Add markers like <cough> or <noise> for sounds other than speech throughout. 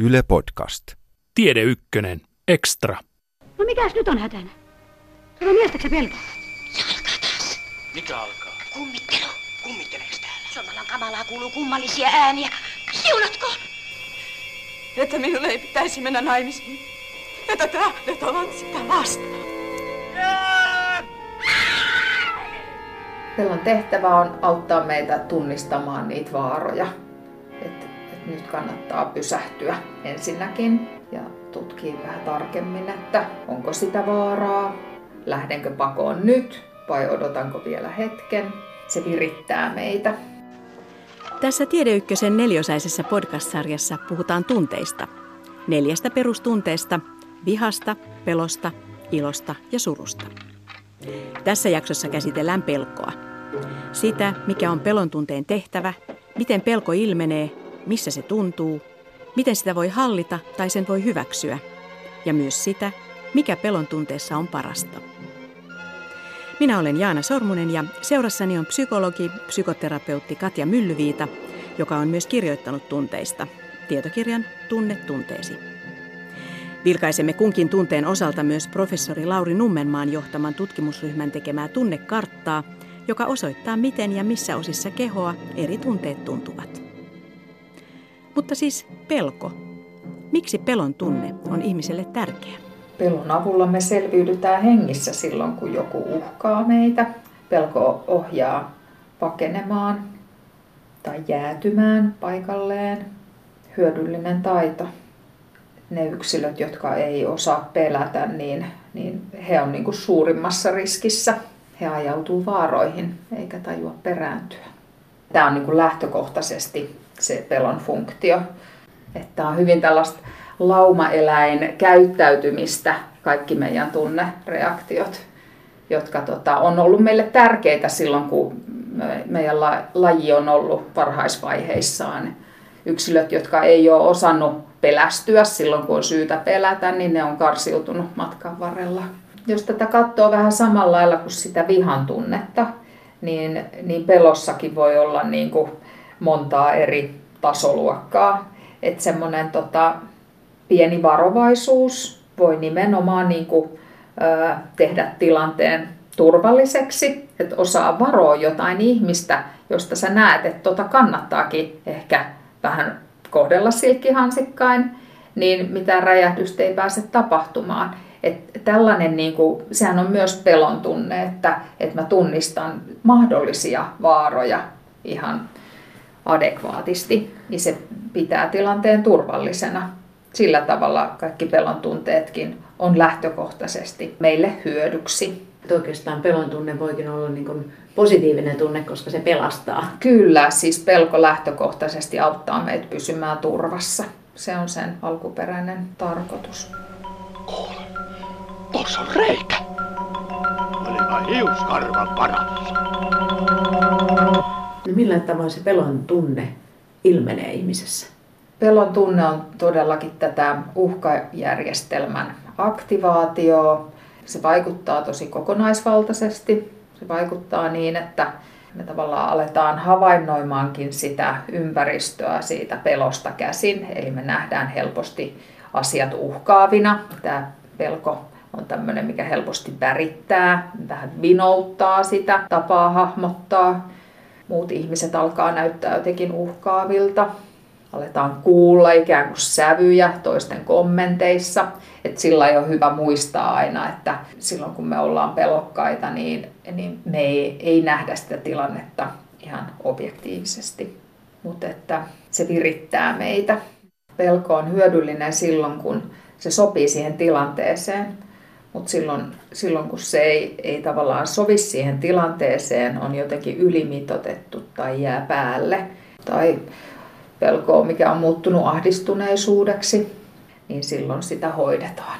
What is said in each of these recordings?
Yle Podcast. Tiede Ykkönen. Extra. No mikäs nyt on hätänä? Kato miestäkö se pelkää? Mikä alkaa? Kummittelu. Kummitteleeks täällä? Jumalan kamalaa kuuluu kummallisia ääniä. Siunatkoon! että minulle ei pitäisi mennä naimisiin. Että tähdet ovat sitä vastaan. Pelon tehtävä on auttaa meitä tunnistamaan niitä vaaroja. Nyt kannattaa pysähtyä ensinnäkin ja tutkia vähän tarkemmin, että onko sitä vaaraa, lähdenkö pakoon nyt vai odotanko vielä hetken. Se virittää meitä. Tässä Tiedeykkösen neliosaisessa podcast-sarjassa puhutaan tunteista. Neljästä perustunteesta, vihasta, pelosta, ilosta ja surusta. Tässä jaksossa käsitellään pelkoa. Sitä, mikä on pelon tunteen tehtävä, miten pelko ilmenee, missä se tuntuu, miten sitä voi hallita tai sen voi hyväksyä, ja myös sitä, mikä pelon tunteessa on parasta. Minä olen Jaana Sormunen ja seurassani on psykologi, psykoterapeutti Katja Myllyviita, joka on myös kirjoittanut tunteista. Tietokirjan Tunne tunteesi. Vilkaisemme kunkin tunteen osalta myös professori Lauri Nummenmaan johtaman tutkimusryhmän tekemää tunnekarttaa, joka osoittaa miten ja missä osissa kehoa eri tunteet tuntuvat. Mutta siis pelko. Miksi pelon tunne on ihmiselle tärkeä? Pelon avulla me selviydytään hengissä silloin, kun joku uhkaa meitä. Pelko ohjaa pakenemaan tai jäätymään paikalleen. Hyödyllinen taito. Ne yksilöt, jotka ei osaa pelätä, niin, niin he on niin kuin suurimmassa riskissä. He ajautuu vaaroihin eikä tajua perääntyä. Tämä on niin kuin lähtökohtaisesti se pelon funktio. Että on hyvin tällaista laumaeläin käyttäytymistä, kaikki meidän tunnereaktiot, jotka tota, on ollut meille tärkeitä silloin, kun meidän laji on ollut varhaisvaiheissaan. Yksilöt, jotka ei ole osannut pelästyä silloin, kun on syytä pelätä, niin ne on karsiutunut matkan varrella. Jos tätä katsoo vähän samalla lailla kuin sitä vihan tunnetta, niin, niin pelossakin voi olla niin kuin montaa eri tasoluokkaa. Että semmoinen tota, pieni varovaisuus voi nimenomaan niin kuin, ö, tehdä tilanteen turvalliseksi, että osaa varoa jotain ihmistä, josta sä näet, että tota kannattaakin ehkä vähän kohdella silkkihansikkain, niin mitään räjähdystä ei pääse tapahtumaan. Et tällainen, niin kuin, sehän on myös pelon tunne, että, että mä tunnistan mahdollisia vaaroja ihan adekvaatisti, niin se pitää tilanteen turvallisena. Sillä tavalla kaikki pelon tunteetkin on lähtökohtaisesti meille hyödyksi. Että oikeastaan pelon tunne voikin olla niin kuin positiivinen tunne, koska se pelastaa. Kyllä, siis pelko lähtökohtaisesti auttaa meitä pysymään turvassa. Se on sen alkuperäinen tarkoitus. Kuule, tuossa on reikä. Olipa hiuskarvan parassa. No millä tavalla se pelon tunne ilmenee ihmisessä? Pelon tunne on todellakin tätä uhkajärjestelmän aktivaatioa. Se vaikuttaa tosi kokonaisvaltaisesti. Se vaikuttaa niin, että me tavallaan aletaan havainnoimaankin sitä ympäristöä siitä pelosta käsin. Eli me nähdään helposti asiat uhkaavina. Tämä pelko on tämmöinen, mikä helposti värittää, vähän vinouttaa sitä tapaa hahmottaa. Muut ihmiset alkaa näyttää jotenkin uhkaavilta. Aletaan kuulla ikään kuin sävyjä toisten kommenteissa. Et sillä on hyvä muistaa aina, että silloin kun me ollaan pelokkaita, niin, niin me ei, ei nähdä sitä tilannetta ihan objektiivisesti. Mutta että se virittää meitä. Pelko on hyödyllinen silloin, kun se sopii siihen tilanteeseen. Mutta silloin, silloin, kun se ei, ei tavallaan sovi siihen tilanteeseen, on jotenkin ylimitotettu tai jää päälle. Tai pelkoa, mikä on muuttunut ahdistuneisuudeksi, niin silloin sitä hoidetaan.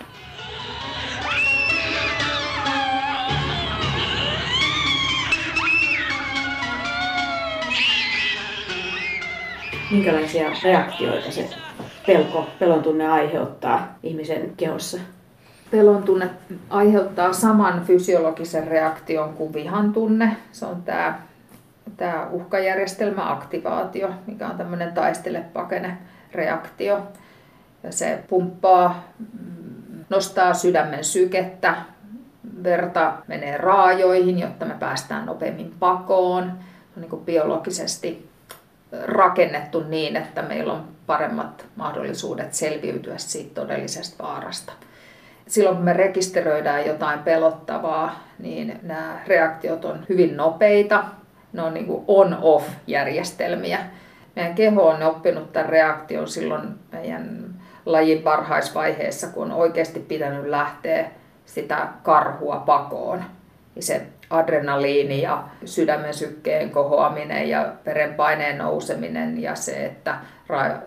Minkälaisia reaktioita se pelko, pelon tunne aiheuttaa ihmisen kehossa? Pelon tunne aiheuttaa saman fysiologisen reaktion kuin vihan tunne. Se on tämä, tämä uhkajärjestelmäaktivaatio, mikä on tämmöinen taistele-pakene reaktio. Se pumppaa, mm, nostaa sydämen sykettä, verta menee raajoihin, jotta me päästään nopeammin pakoon. Se on niin kuin biologisesti rakennettu niin, että meillä on paremmat mahdollisuudet selviytyä siitä todellisesta vaarasta. Silloin kun me rekisteröidään jotain pelottavaa, niin nämä reaktiot on hyvin nopeita. Ne on niin on-off-järjestelmiä. Meidän keho on oppinut tämän reaktion silloin meidän lajin parhaisvaiheessa, kun on oikeasti pitänyt lähteä sitä karhua pakoon. Ja se adrenaliini ja sydämen sykkeen kohoaminen ja verenpaineen nouseminen ja se, että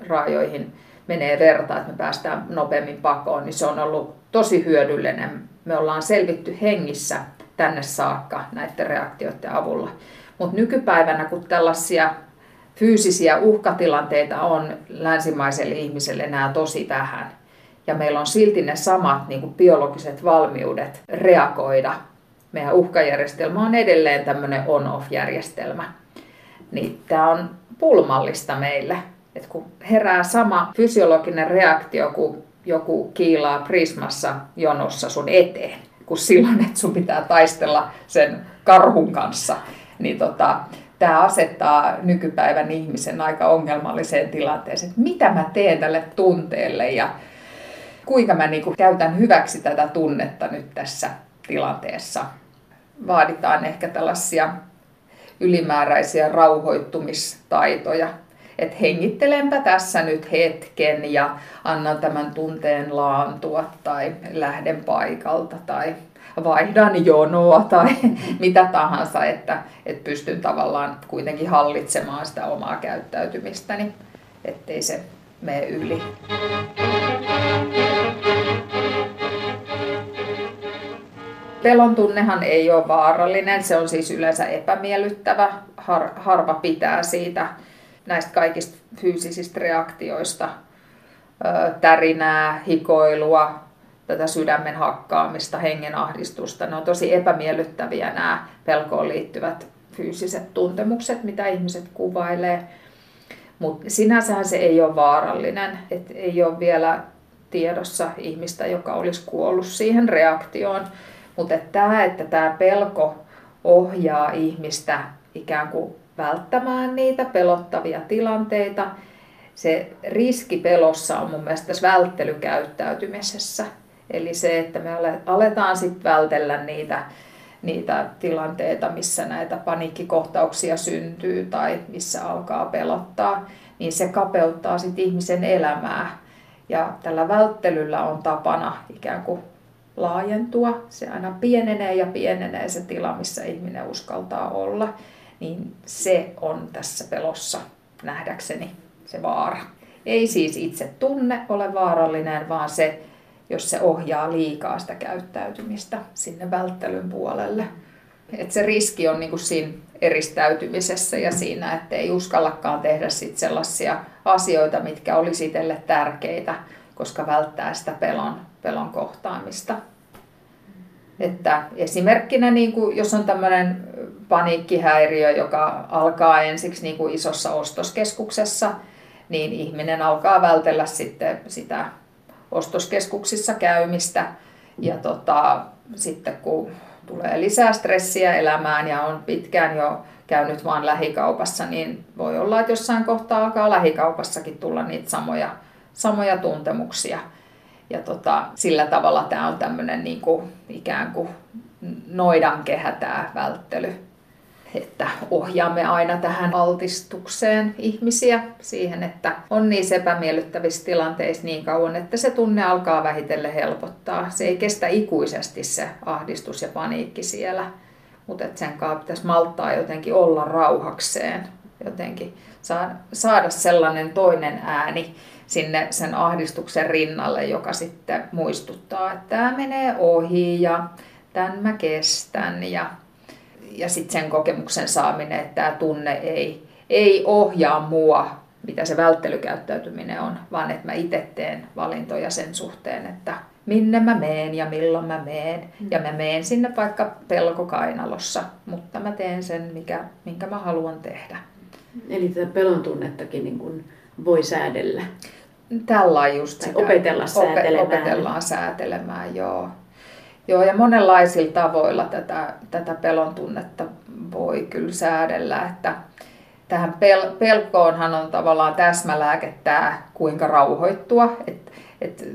raajoihin menee verta, että me päästään nopeammin pakoon, niin se on ollut tosi hyödyllinen. Me ollaan selvitty hengissä tänne saakka näiden reaktioiden avulla. Mutta nykypäivänä, kun tällaisia fyysisiä uhkatilanteita on länsimaiselle ihmiselle nämä tosi vähän, ja meillä on silti ne samat niin kuin biologiset valmiudet reagoida. Meidän uhkajärjestelmä on edelleen tämmöinen on-off-järjestelmä. Niin tämä on pulmallista meille, että kun herää sama fysiologinen reaktio, kun joku kiilaa prismassa jonossa sun eteen, kun silloin, että sun pitää taistella sen karhun kanssa, niin tota, tämä asettaa nykypäivän ihmisen aika ongelmalliseen tilanteeseen, että mitä mä teen tälle tunteelle ja kuinka mä niin kuin käytän hyväksi tätä tunnetta nyt tässä tilanteessa. Vaaditaan ehkä tällaisia ylimääräisiä rauhoittumistaitoja. Että hengittelenpä tässä nyt hetken ja annan tämän tunteen laantua tai lähden paikalta tai vaihdan jonoa tai <laughs> mitä tahansa, että, että pystyn tavallaan kuitenkin hallitsemaan sitä omaa käyttäytymistäni, ettei se mene yli. Pelon tunnehan ei ole vaarallinen, se on siis yleensä epämiellyttävä. Har, harva pitää siitä näistä kaikista fyysisistä reaktioista. Tärinää, hikoilua, tätä sydämen hakkaamista, hengenahdistusta. Ne on tosi epämiellyttäviä nämä pelkoon liittyvät fyysiset tuntemukset, mitä ihmiset kuvailee. Mutta sinänsähän se ei ole vaarallinen, että ei ole vielä tiedossa ihmistä, joka olisi kuollut siihen reaktioon. Mutta tämä, että tämä pelko ohjaa ihmistä ikään kuin välttämään niitä pelottavia tilanteita, se riski pelossa on mun mielestä tässä välttelykäyttäytymisessä. Eli se, että me aletaan sitten vältellä niitä, niitä tilanteita, missä näitä paniikkikohtauksia syntyy tai missä alkaa pelottaa, niin se kapeuttaa sitten ihmisen elämää. Ja tällä välttelyllä on tapana ikään kuin laajentua. Se aina pienenee ja pienenee se tila, missä ihminen uskaltaa olla. Niin se on tässä pelossa nähdäkseni se vaara. Ei siis itse tunne ole vaarallinen, vaan se, jos se ohjaa liikaa sitä käyttäytymistä sinne välttelyn puolelle. Et se riski on niinku siinä eristäytymisessä ja siinä, että ei uskallakaan tehdä sit sellaisia asioita, mitkä olisi itselle tärkeitä, koska välttää sitä pelon, pelon kohtaamista. Että esimerkkinä, niin kuin, jos on tämmöinen paniikkihäiriö, joka alkaa ensiksi niin kuin isossa ostoskeskuksessa, niin ihminen alkaa vältellä sitten sitä ostoskeskuksissa käymistä. Ja tota, sitten kun tulee lisää stressiä elämään ja on pitkään jo käynyt vaan lähikaupassa, niin voi olla, että jossain kohtaa alkaa lähikaupassakin tulla niitä samoja, samoja tuntemuksia. Ja tota, sillä tavalla tämä on tämmöinen niin kuin, ikään kuin noidankehä tämä välttely että ohjaamme aina tähän altistukseen ihmisiä siihen, että on niin epämiellyttävissä tilanteissa niin kauan, että se tunne alkaa vähitellen helpottaa. Se ei kestä ikuisesti se ahdistus ja paniikki siellä, mutta sen kanssa pitäisi malttaa jotenkin olla rauhakseen, jotenkin saada sellainen toinen ääni sinne sen ahdistuksen rinnalle, joka sitten muistuttaa, että tämä menee ohi ja tämän mä kestän ja ja sitten sen kokemuksen saaminen, että tämä tunne ei, ei ohjaa mua, mitä se välttelykäyttäytyminen on, vaan että mä itse teen valintoja sen suhteen, että minne mä meen ja milloin mä meen. Ja mä meen sinne vaikka pelkokainalossa, mutta mä teen sen, mikä, minkä mä haluan tehdä. Eli tätä pelon tunnettakin niin kuin voi säädellä. Tällainen just sitä. opetella säätelemään. opetellaan säätelemään, joo. Joo, ja monenlaisilla tavoilla tätä, tätä pelon tunnetta voi kyllä säädellä, että tähän pel- pelkoonhan on tavallaan täsmälääke tämä, kuinka rauhoittua, että et,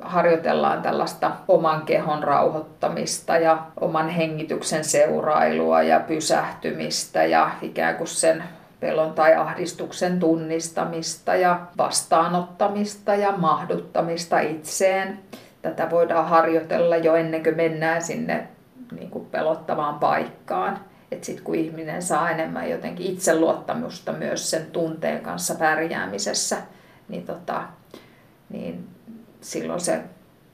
harjoitellaan tällaista oman kehon rauhoittamista ja oman hengityksen seurailua ja pysähtymistä ja ikään kuin sen pelon tai ahdistuksen tunnistamista ja vastaanottamista ja mahduttamista itseen. Tätä voidaan harjoitella jo ennen kuin mennään sinne niin kuin pelottavaan paikkaan. Että sitten kun ihminen saa enemmän jotenkin itseluottamusta myös sen tunteen kanssa pärjäämisessä, niin, tota, niin silloin se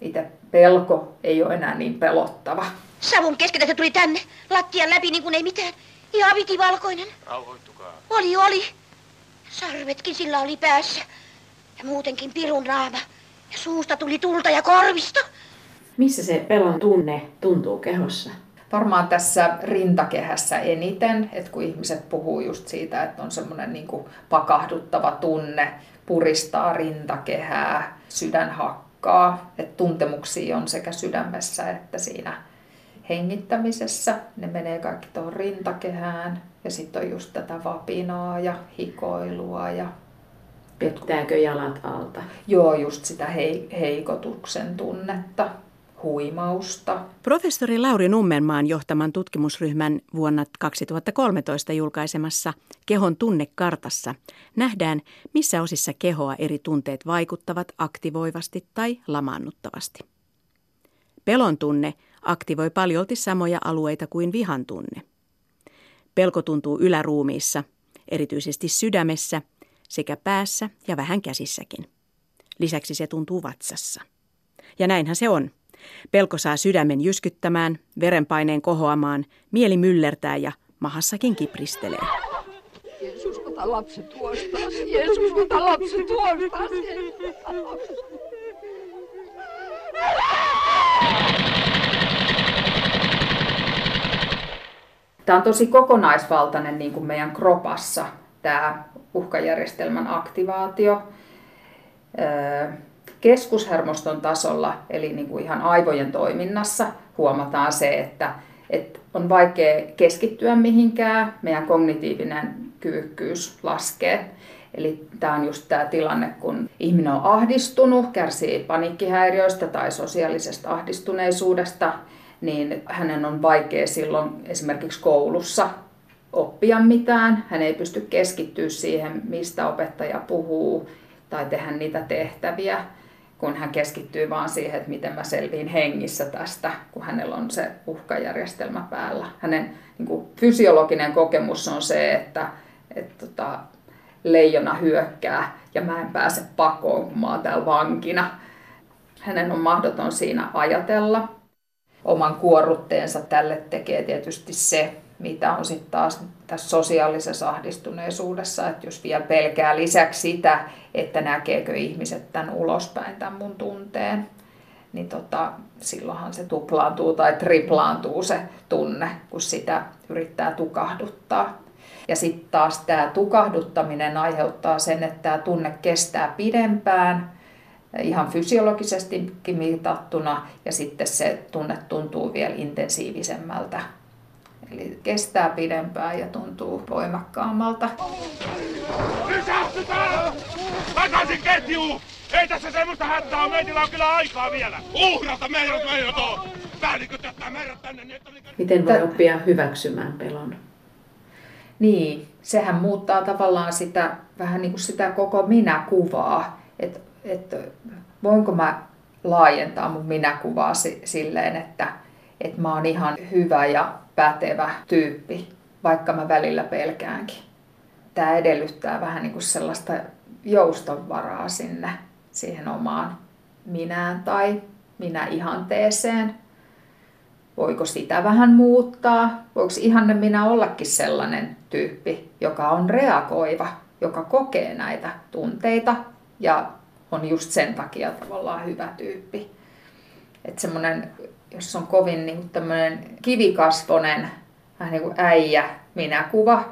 itse pelko ei ole enää niin pelottava. Savun keskeltä se tuli tänne, lattian läpi niin kuin ei mitään. Ihan vitivalkoinen. Rauhoittukaa. Oli, oli. Sarvetkin sillä oli päässä. Ja muutenkin pirun naama. Ja suusta tuli tulta ja korvista. Missä se pelon tunne tuntuu kehossa? Varmaan tässä rintakehässä eniten, että kun ihmiset puhuu just siitä, että on semmoinen niin pakahduttava tunne, puristaa rintakehää, sydän hakkaa, että tuntemuksia on sekä sydämessä että siinä hengittämisessä. Ne menee kaikki tuohon rintakehään ja sitten on just tätä vapinaa ja hikoilua ja Pettääkö jalat alta? joo just sitä hei, heikotuksen tunnetta, huimausta, Professori Lauri Nummenmaan johtaman tutkimusryhmän vuonna 2013 julkaisemassa Kehon tunnekartassa nähdään, missä osissa kehoa eri tunteet vaikuttavat aktivoivasti tai lamaannuttavasti. Pelon tunne aktivoi paljolti samoja alueita kuin vihan tunne. Pelko tuntuu yläruumiissa, erityisesti sydämessä, sekä päässä ja vähän käsissäkin. Lisäksi se tuntuu vatsassa. Ja näinhän se on. Pelko saa sydämen jyskyttämään, verenpaineen kohoamaan, mieli myllertää ja mahassakin kipristelee. Jeesus, ota lapset huostaasi. Jeesus, ota lapset huostaasi. Tämä on tosi kokonaisvaltainen niin kuin meidän kropassa, tämä uhkajärjestelmän aktivaatio. Keskushermoston tasolla, eli niin kuin ihan aivojen toiminnassa, huomataan se, että, että on vaikea keskittyä mihinkään, meidän kognitiivinen kyvykkyys laskee. Eli tämä on just tämä tilanne, kun ihminen on ahdistunut, kärsii paniikkihäiriöistä tai sosiaalisesta ahdistuneisuudesta, niin hänen on vaikea silloin esimerkiksi koulussa oppia mitään. Hän ei pysty keskittyä siihen, mistä opettaja puhuu tai tehdä niitä tehtäviä, kun hän keskittyy vaan siihen, että miten mä selviin hengissä tästä, kun hänellä on se uhkajärjestelmä päällä. Hänen niin kuin, fysiologinen kokemus on se, että, että tota, leijona hyökkää ja mä en pääse pakoon, kun mä oon täällä vankina. Hänen on mahdoton siinä ajatella. Oman kuorrutteensa tälle tekee tietysti se, mitä on sitten taas tässä sosiaalisessa ahdistuneisuudessa, että jos vielä pelkää lisäksi sitä, että näkeekö ihmiset tämän ulospäin, tämän mun tunteen, niin tota, silloinhan se tuplaantuu tai triplaantuu se tunne, kun sitä yrittää tukahduttaa. Ja sitten taas tämä tukahduttaminen aiheuttaa sen, että tämä tunne kestää pidempään, ihan fysiologisestikin mitattuna, ja sitten se tunne tuntuu vielä intensiivisemmältä. Eli kestää pidempään ja tuntuu voimakkaammalta. Pysähtytään! Takaisin ketjuun! Ei tässä semmoista hätää ole, meillä on kyllä aikaa vielä! Uhrata meidät meidät on! Päälliköt jättää meidät tänne niin, että... Miten voi oppia hyväksymään pelon? Niin, sehän muuttaa tavallaan sitä, vähän niin kuin sitä koko minäkuvaa. Että et, voinko mä laajentaa mun minäkuvaa si- silleen, että et mä oon ihan hyvä ja pätevä tyyppi, vaikka mä välillä pelkäänkin. Tämä edellyttää vähän niin kuin sellaista joustonvaraa sinne, siihen omaan minään tai minä ihanteeseen. Voiko sitä vähän muuttaa? Voiko ihanne minä ollakin sellainen tyyppi, joka on reagoiva, joka kokee näitä tunteita ja on just sen takia tavallaan hyvä tyyppi. Että semmoinen, jos on kovin niin tämmöinen kivikasvonen, vähän niin kuin äijä minäkuva,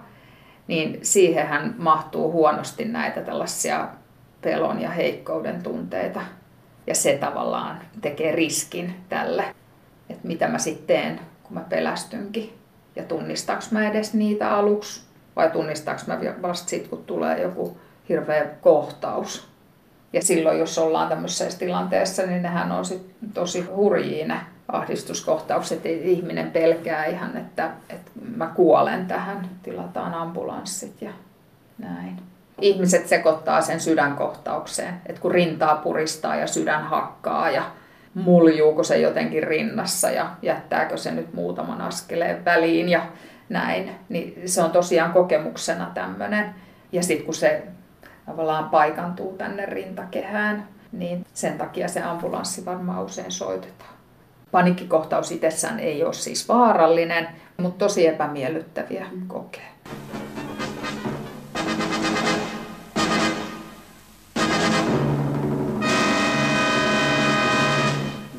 niin siihenhän mahtuu huonosti näitä tällaisia pelon ja heikkouden tunteita. Ja se tavallaan tekee riskin tälle, että mitä mä sitten teen, kun mä pelästynkin. Ja tunnistaks mä edes niitä aluksi vai tunnistaks mä vasta sit, kun tulee joku hirveä kohtaus. Ja silloin, jos ollaan tämmöisessä tilanteessa, niin nehän on sit tosi hurjia ne ahdistuskohtaukset. Ihminen pelkää ihan, että, että mä kuolen tähän, tilataan ambulanssit ja näin. Ihmiset sekoittaa sen sydänkohtaukseen, että kun rintaa puristaa ja sydän hakkaa ja muljuuko se jotenkin rinnassa ja jättääkö se nyt muutaman askeleen väliin ja näin. Niin se on tosiaan kokemuksena tämmöinen. Ja sitten kun se tavallaan paikantuu tänne rintakehään, niin sen takia se ambulanssi varmaan usein soitetaan. Panikkikohtaus itsessään ei ole siis vaarallinen, mutta tosi epämiellyttäviä kokee.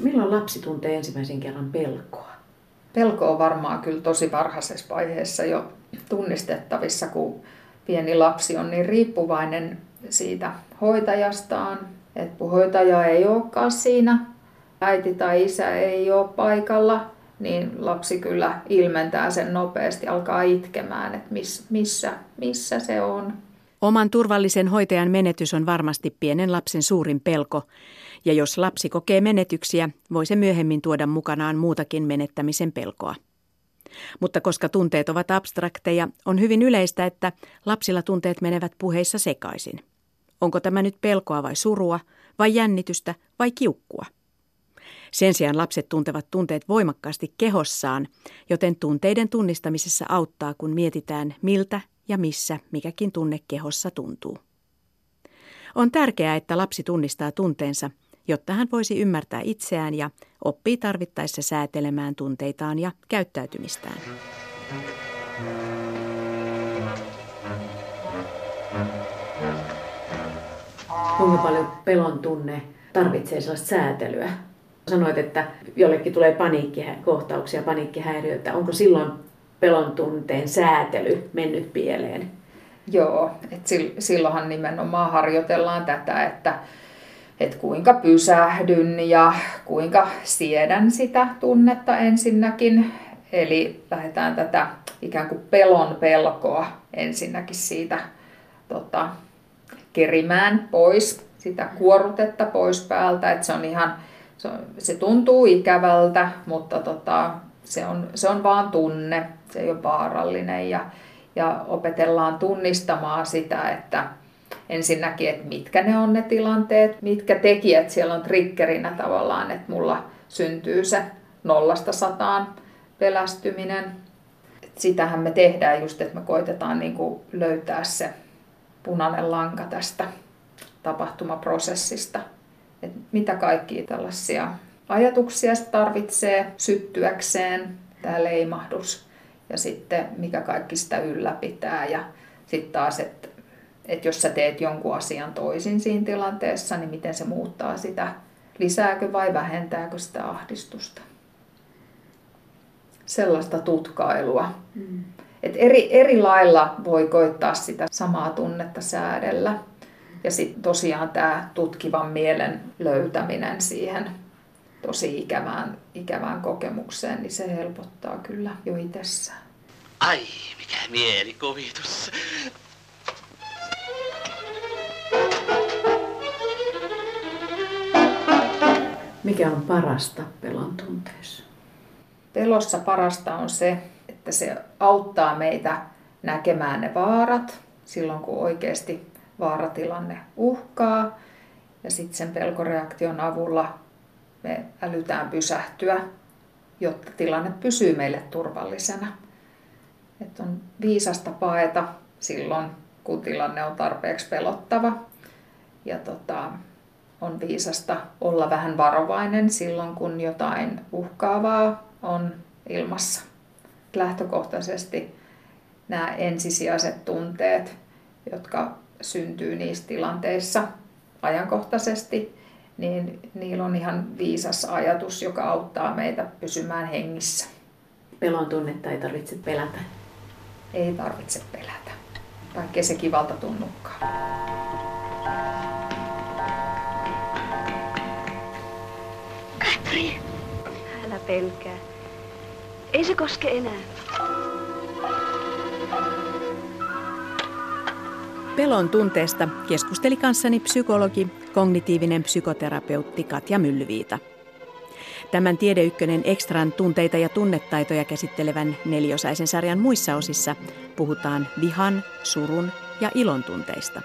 Milloin lapsi tuntee ensimmäisen kerran pelkoa? Pelko on varmaan kyllä tosi varhaisessa vaiheessa jo tunnistettavissa, kun pieni lapsi on niin riippuvainen siitä hoitajastaan, että kun hoitaja ei olekaan siinä, äiti tai isä ei ole paikalla, niin lapsi kyllä ilmentää sen nopeasti, alkaa itkemään, että miss, missä, missä se on. Oman turvallisen hoitajan menetys on varmasti pienen lapsen suurin pelko, ja jos lapsi kokee menetyksiä, voi se myöhemmin tuoda mukanaan muutakin menettämisen pelkoa. Mutta koska tunteet ovat abstrakteja, on hyvin yleistä, että lapsilla tunteet menevät puheissa sekaisin. Onko tämä nyt pelkoa vai surua, vai jännitystä vai kiukkua? Sen sijaan lapset tuntevat tunteet voimakkaasti kehossaan, joten tunteiden tunnistamisessa auttaa, kun mietitään, miltä ja missä mikäkin tunne kehossa tuntuu. On tärkeää, että lapsi tunnistaa tunteensa, jotta hän voisi ymmärtää itseään ja oppii tarvittaessa säätelemään tunteitaan ja käyttäytymistään. Kuinka paljon pelon tunne tarvitsee sellaista säätelyä? Sanoit, että jollekin tulee paniikkikohtauksia, paniikkihäiriöitä. Onko silloin pelon tunteen säätely mennyt pieleen? Joo, että silloinhan nimenomaan harjoitellaan tätä, että, että kuinka pysähdyn ja kuinka siedän sitä tunnetta ensinnäkin. Eli lähdetään tätä ikään kuin pelon pelkoa ensinnäkin siitä tota, kerimään pois, sitä kuorutetta pois päältä, että se on ihan, se, on, se tuntuu ikävältä, mutta tota, se, on, se on vaan tunne, se ei ole vaarallinen ja, ja opetellaan tunnistamaan sitä, että ensinnäkin, että mitkä ne on ne tilanteet, mitkä tekijät siellä on triggerinä tavallaan, että mulla syntyy se nollasta sataan pelästyminen. Sitähän me tehdään just, että me koitetaan niin kuin löytää se punainen lanka tästä tapahtumaprosessista. Et mitä kaikkia tällaisia ajatuksia se tarvitsee syttyäkseen, tämä leimahdus, ja sitten mikä kaikki sitä ylläpitää. Ja sitten taas, että et jos sä teet jonkun asian toisin siinä tilanteessa, niin miten se muuttaa sitä, lisääkö vai vähentääkö sitä ahdistusta. Sellaista tutkailua. Mm. Et eri, eri lailla voi koittaa sitä samaa tunnetta säädellä. Ja sitten tosiaan tämä tutkivan mielen löytäminen siihen tosi ikävään, ikävään kokemukseen, niin se helpottaa kyllä jo itsessään. Ai, mikä mielikuvitus. Mikä on parasta pelon tunteessa? Pelossa parasta on se, että se auttaa meitä näkemään ne vaarat silloin, kun oikeasti vaaratilanne uhkaa. Ja sitten sen pelkoreaktion avulla me älytään pysähtyä, jotta tilanne pysyy meille turvallisena. Et on viisasta paeta silloin, kun tilanne on tarpeeksi pelottava. Ja tota, on viisasta olla vähän varovainen silloin, kun jotain uhkaavaa on ilmassa lähtökohtaisesti nämä ensisijaiset tunteet, jotka syntyy niissä tilanteissa ajankohtaisesti, niin niillä on ihan viisas ajatus, joka auttaa meitä pysymään hengissä. Pelon tunnetta ei tarvitse pelätä. Ei tarvitse pelätä, vaikkei se kivalta tunnukaan. Älä pelkää. Ei se koske enää. Pelon tunteesta keskusteli kanssani psykologi, kognitiivinen psykoterapeutti Katja Myllyviita. Tämän Tiede Ykkönen Ekstran tunteita ja tunnetaitoja käsittelevän neliosaisen sarjan muissa osissa puhutaan vihan, surun ja ilon tunteista.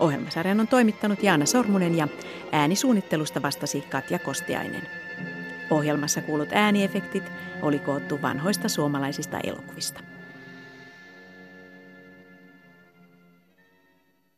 Ohjelmasarjan on toimittanut Jaana Sormunen ja äänisuunnittelusta vastasi Katja Kostiainen. Ohjelmassa kuulut ääniefektit oli koottu vanhoista suomalaisista elokuvista.